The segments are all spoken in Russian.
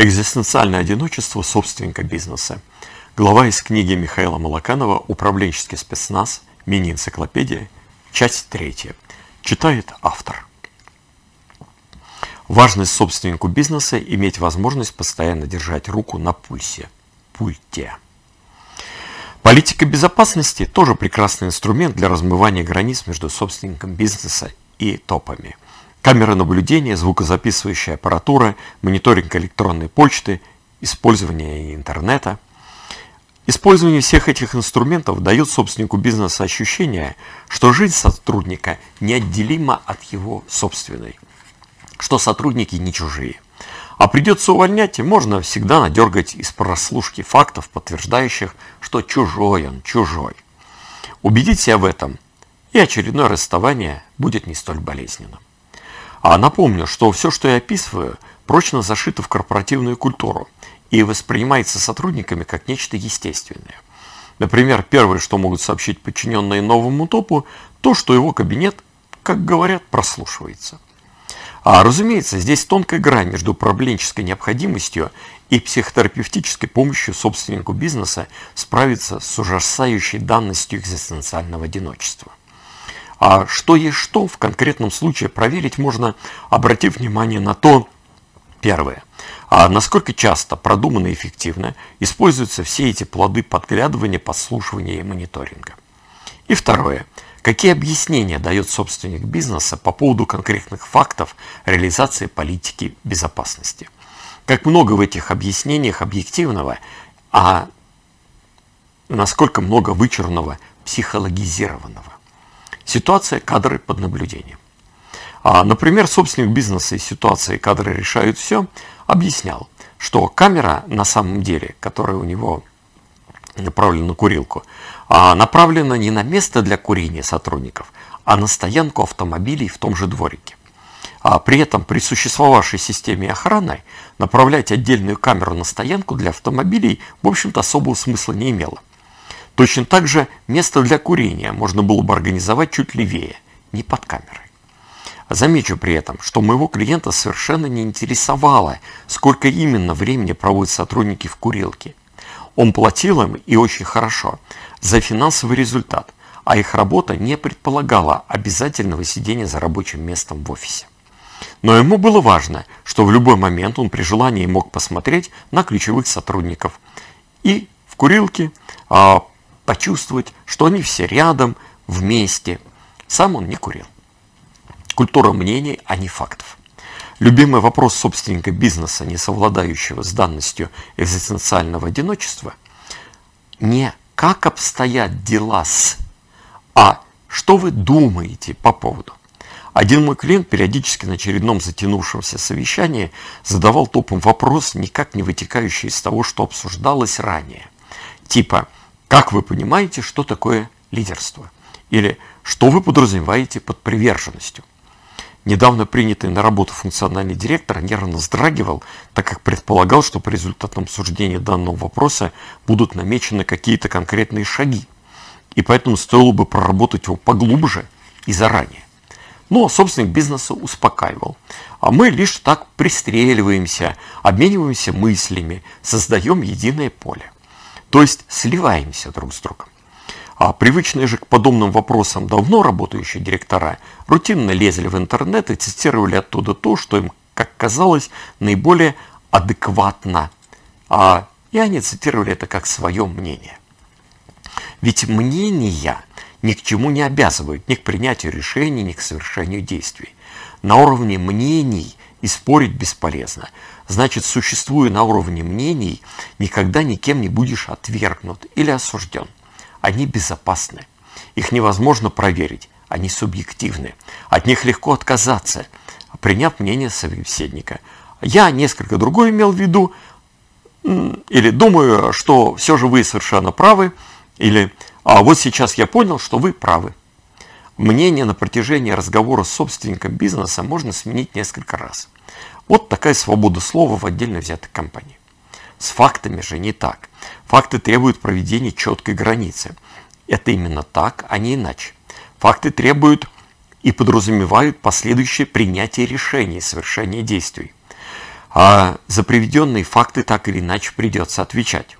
Экзистенциальное одиночество собственника бизнеса. Глава из книги Михаила Малаканова «Управленческий спецназ. Мини-энциклопедия». Часть третья. Читает автор. Важность собственнику бизнеса – иметь возможность постоянно держать руку на пульсе. Пульте. Политика безопасности – тоже прекрасный инструмент для размывания границ между собственником бизнеса и топами – камеры наблюдения, звукозаписывающая аппаратура, мониторинг электронной почты, использование интернета. Использование всех этих инструментов дает собственнику бизнеса ощущение, что жизнь сотрудника неотделима от его собственной, что сотрудники не чужие. А придется увольнять, и можно всегда надергать из прослушки фактов, подтверждающих, что чужой он, чужой. Убедить себя в этом, и очередное расставание будет не столь болезненным. А напомню, что все, что я описываю, прочно зашито в корпоративную культуру и воспринимается сотрудниками как нечто естественное. Например, первое, что могут сообщить подчиненные новому топу, то, что его кабинет, как говорят, прослушивается. А разумеется, здесь тонкая грань между управленческой необходимостью и психотерапевтической помощью собственнику бизнеса справиться с ужасающей данностью экзистенциального одиночества. А что есть что в конкретном случае проверить можно, обратив внимание на то, первое, а насколько часто продуманно и эффективно используются все эти плоды подглядывания, подслушивания и мониторинга. И второе, какие объяснения дает собственник бизнеса по поводу конкретных фактов реализации политики безопасности. Как много в этих объяснениях объективного, а насколько много вычурного психологизированного. Ситуация кадры под наблюдением. А, например, собственник бизнеса из ситуации кадры решают все объяснял, что камера на самом деле, которая у него направлена на курилку, а направлена не на место для курения сотрудников, а на стоянку автомобилей в том же дворике. А при этом при существовавшей системе охраны направлять отдельную камеру на стоянку для автомобилей, в общем-то, особого смысла не имело. Точно так же место для курения можно было бы организовать чуть левее, не под камерой. Замечу при этом, что моего клиента совершенно не интересовало, сколько именно времени проводят сотрудники в курилке. Он платил им, и очень хорошо, за финансовый результат, а их работа не предполагала обязательного сидения за рабочим местом в офисе. Но ему было важно, что в любой момент он при желании мог посмотреть на ключевых сотрудников и в курилке а, почувствовать, что они все рядом, вместе. Сам он не курил. Культура мнений, а не фактов. Любимый вопрос собственника бизнеса, не совладающего с данностью экзистенциального одиночества, не как обстоят дела с, а что вы думаете по поводу. Один мой клиент периодически на очередном затянувшемся совещании задавал топом вопрос, никак не вытекающий из того, что обсуждалось ранее. Типа, как вы понимаете, что такое лидерство? Или что вы подразумеваете под приверженностью? Недавно принятый на работу функциональный директор нервно вздрагивал, так как предполагал, что по результатам обсуждения данного вопроса будут намечены какие-то конкретные шаги. И поэтому стоило бы проработать его поглубже и заранее. Но собственник бизнеса успокаивал. А мы лишь так пристреливаемся, обмениваемся мыслями, создаем единое поле. То есть сливаемся друг с другом. А привычные же к подобным вопросам давно работающие директора рутинно лезли в интернет и цитировали оттуда то, что им, как казалось, наиболее адекватно. А, и они цитировали это как свое мнение. Ведь мнения ни к чему не обязывают, ни к принятию решений, ни к совершению действий. На уровне мнений и спорить бесполезно. Значит, существуя на уровне мнений, никогда никем не будешь отвергнут или осужден. Они безопасны. Их невозможно проверить. Они субъективны. От них легко отказаться, приняв мнение собеседника. Я несколько другое имел в виду, или думаю, что все же вы совершенно правы, или а вот сейчас я понял, что вы правы. Мнение на протяжении разговора с собственником бизнеса можно сменить несколько раз. Вот такая свобода слова в отдельно взятой компании. С фактами же не так. Факты требуют проведения четкой границы. Это именно так, а не иначе. Факты требуют и подразумевают последующее принятие решений, совершение действий. А за приведенные факты так или иначе придется отвечать.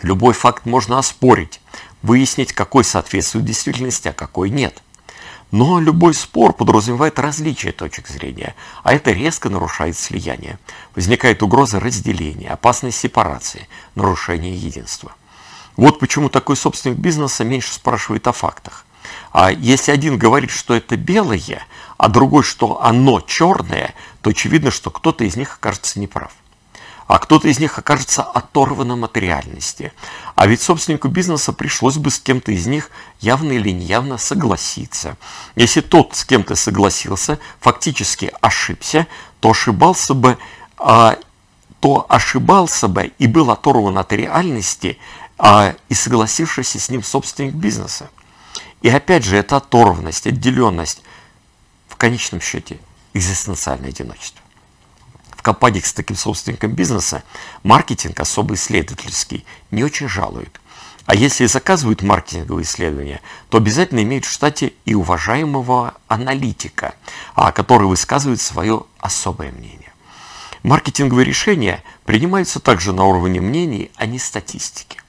Любой факт можно оспорить, выяснить, какой соответствует действительности, а какой нет. Но любой спор подразумевает различие точек зрения, а это резко нарушает слияние. Возникает угроза разделения, опасность сепарации, нарушение единства. Вот почему такой собственник бизнеса меньше спрашивает о фактах. А если один говорит, что это белое, а другой, что оно черное, то очевидно, что кто-то из них окажется неправ а кто-то из них окажется оторванным от реальности. А ведь собственнику бизнеса пришлось бы с кем-то из них явно или неявно согласиться. Если тот с кем-то согласился, фактически ошибся, то ошибался бы, а, то ошибался бы и был оторван от реальности, а, и согласившийся с ним собственник бизнеса. И опять же, эта оторванность, отделенность в конечном счете экзистенциальное одиночество в с таким собственником бизнеса маркетинг особо исследовательский не очень жалуют. А если заказывают маркетинговые исследования, то обязательно имеют в штате и уважаемого аналитика, а, который высказывает свое особое мнение. Маркетинговые решения принимаются также на уровне мнений, а не статистики.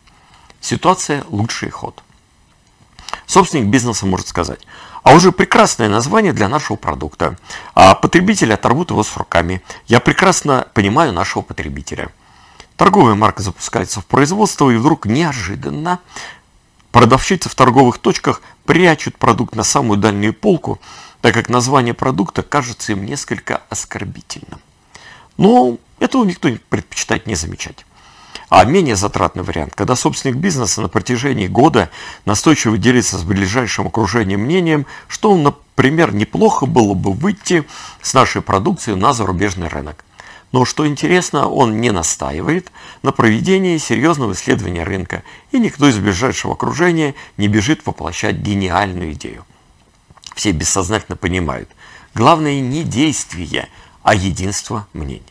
Ситуация – лучший ход. Собственник бизнеса может сказать – а уже прекрасное название для нашего продукта. А потребители оторвут его с руками. Я прекрасно понимаю нашего потребителя. Торговая марка запускается в производство, и вдруг неожиданно продавщицы в торговых точках прячут продукт на самую дальнюю полку, так как название продукта кажется им несколько оскорбительным. Но этого никто предпочитает не замечать. А менее затратный вариант, когда собственник бизнеса на протяжении года настойчиво делится с ближайшим окружением мнением, что, например, неплохо было бы выйти с нашей продукцией на зарубежный рынок. Но что интересно, он не настаивает на проведении серьезного исследования рынка, и никто из ближайшего окружения не бежит воплощать гениальную идею. Все бессознательно понимают, главное не действие, а единство мнений.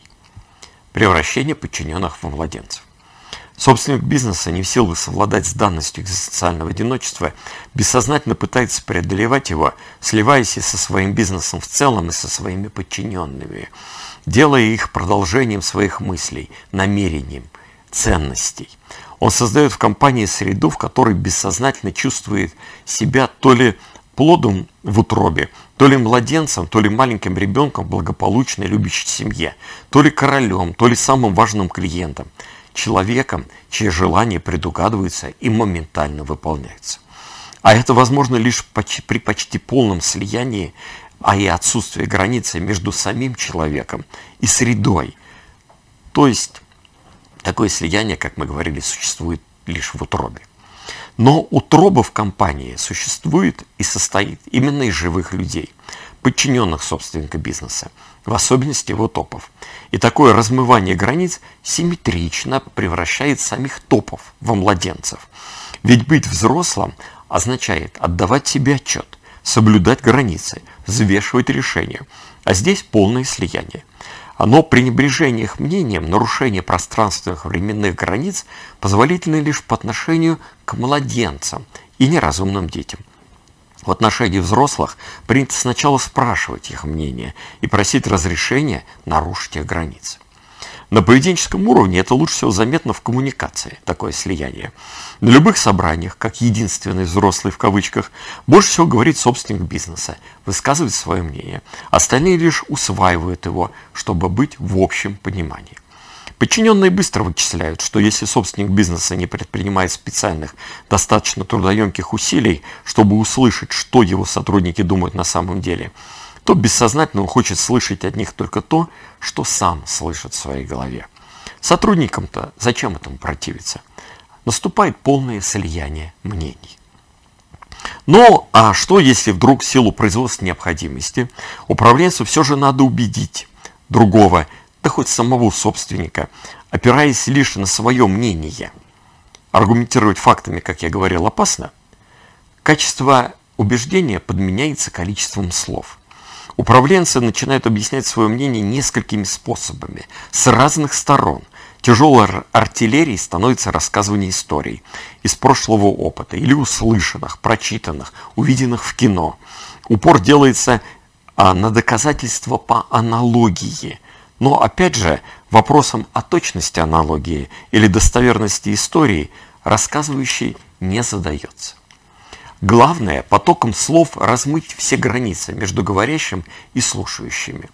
Превращение подчиненных в младенцев. Собственник бизнеса, не в силах совладать с данностью экзистенциального одиночества, бессознательно пытается преодолевать его, сливаясь и со своим бизнесом в целом, и со своими подчиненными, делая их продолжением своих мыслей, намерением, ценностей. Он создает в компании среду, в которой бессознательно чувствует себя то ли плодом в утробе, то ли младенцем, то ли маленьким ребенком в благополучной любящей семье, то ли королем, то ли самым важным клиентом – человеком, чьи желания предугадываются и моментально выполняются. А это возможно лишь при почти полном слиянии, а и отсутствии границы между самим человеком и средой. То есть такое слияние, как мы говорили, существует лишь в утробе. Но утроба в компании существует и состоит именно из живых людей, подчиненных собственника бизнеса, в особенности его топов. И такое размывание границ симметрично превращает самих топов во младенцев. Ведь быть взрослым означает отдавать себе отчет, соблюдать границы, взвешивать решения. А здесь полное слияние. Но пренебрежение их мнением, нарушение пространственных временных границ позволительно лишь по отношению к младенцам и неразумным детям – в отношении взрослых принято сначала спрашивать их мнение и просить разрешения нарушить их границы. На поведенческом уровне это лучше всего заметно в коммуникации, такое слияние. На любых собраниях, как единственный взрослый в кавычках, больше всего говорит собственник бизнеса, высказывает свое мнение. Остальные лишь усваивают его, чтобы быть в общем понимании. Подчиненные быстро вычисляют, что если собственник бизнеса не предпринимает специальных, достаточно трудоемких усилий, чтобы услышать, что его сотрудники думают на самом деле, то бессознательно он хочет слышать от них только то, что сам слышит в своей голове. Сотрудникам-то зачем этому противиться? Наступает полное слияние мнений. Но а что, если вдруг в силу производственной необходимости управленцу все же надо убедить другого хоть самого собственника, опираясь лишь на свое мнение. Аргументировать фактами, как я говорил, опасно. Качество убеждения подменяется количеством слов. Управленцы начинают объяснять свое мнение несколькими способами, с разных сторон. Тяжелой артиллерией становится рассказывание историй из прошлого опыта или услышанных, прочитанных, увиденных в кино. Упор делается а, на доказательства по аналогии – Но опять же, вопросом о точности аналогии или достоверности истории рассказывающий не задается. Главное, потоком слов размыть все границы между говорящим и слушающими.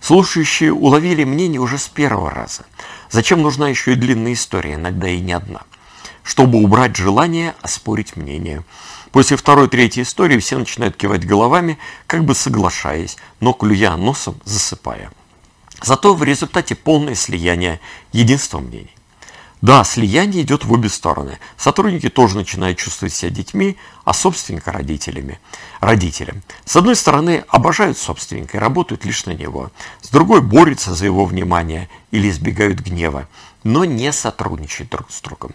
Слушающие уловили мнение уже с первого раза. Зачем нужна еще и длинная история, иногда и не одна? Чтобы убрать желание оспорить мнение. После второй-третьей истории все начинают кивать головами, как бы соглашаясь, но клюя носом засыпая. Зато в результате полное слияние, единство мнений. Да, слияние идет в обе стороны. Сотрудники тоже начинают чувствовать себя детьми, а собственника родителями. Родителям. С одной стороны, обожают собственника и работают лишь на него. С другой, борются за его внимание или избегают гнева, но не сотрудничают друг с другом.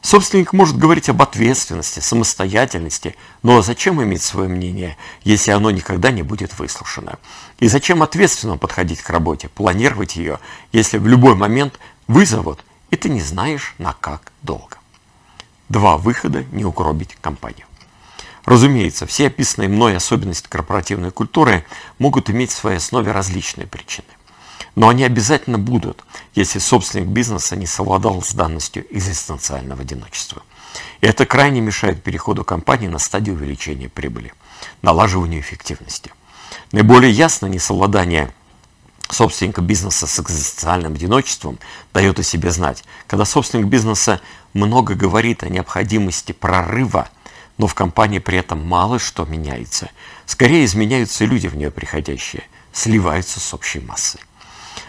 Собственник может говорить об ответственности, самостоятельности, но зачем иметь свое мнение, если оно никогда не будет выслушано? И зачем ответственно подходить к работе, планировать ее, если в любой момент вызовут и ты не знаешь на как долго. Два выхода не угробить компанию. Разумеется, все описанные мной особенности корпоративной культуры могут иметь в своей основе различные причины. Но они обязательно будут, если собственник бизнеса не совладал с данностью экзистенциального одиночества. И это крайне мешает переходу компании на стадию увеличения прибыли, налаживанию эффективности. Наиболее ясно несовладание собственника бизнеса с экзистенциальным одиночеством дает о себе знать. Когда собственник бизнеса много говорит о необходимости прорыва, но в компании при этом мало что меняется. Скорее изменяются люди в нее приходящие, сливаются с общей массой.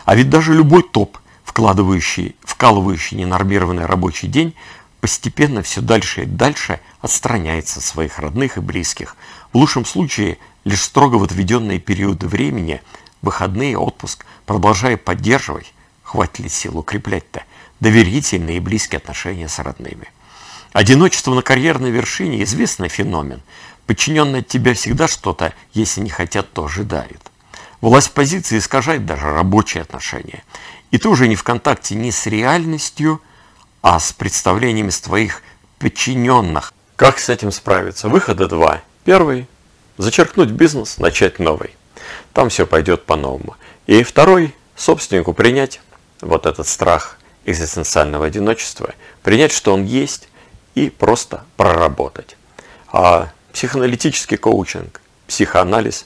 А ведь даже любой топ, вкладывающий, вкалывающий ненормированный рабочий день, постепенно все дальше и дальше отстраняется от своих родных и близких. В лучшем случае лишь строго в отведенные периоды времени – выходные, отпуск, продолжая поддерживать, хватит ли сил укреплять-то, доверительные и близкие отношения с родными. Одиночество на карьерной вершине – известный феномен. Подчиненные от тебя всегда что-то, если не хотят, то ожидают. Власть позиции искажает даже рабочие отношения. И ты уже не в контакте ни с реальностью, а с представлениями своих подчиненных. Как с этим справиться? Выхода два. Первый – зачеркнуть бизнес, начать новый там все пойдет по-новому. И второй, собственнику принять вот этот страх экзистенциального одиночества, принять, что он есть, и просто проработать. А психоаналитический коучинг, психоанализ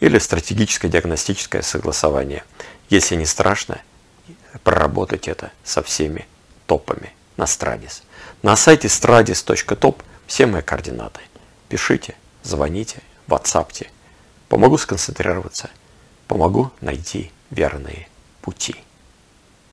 или стратегическое диагностическое согласование, если не страшно, проработать это со всеми топами на Страдис. На сайте stradis.top все мои координаты. Пишите, звоните, ватсапте. Помогу сконцентрироваться, помогу найти верные пути.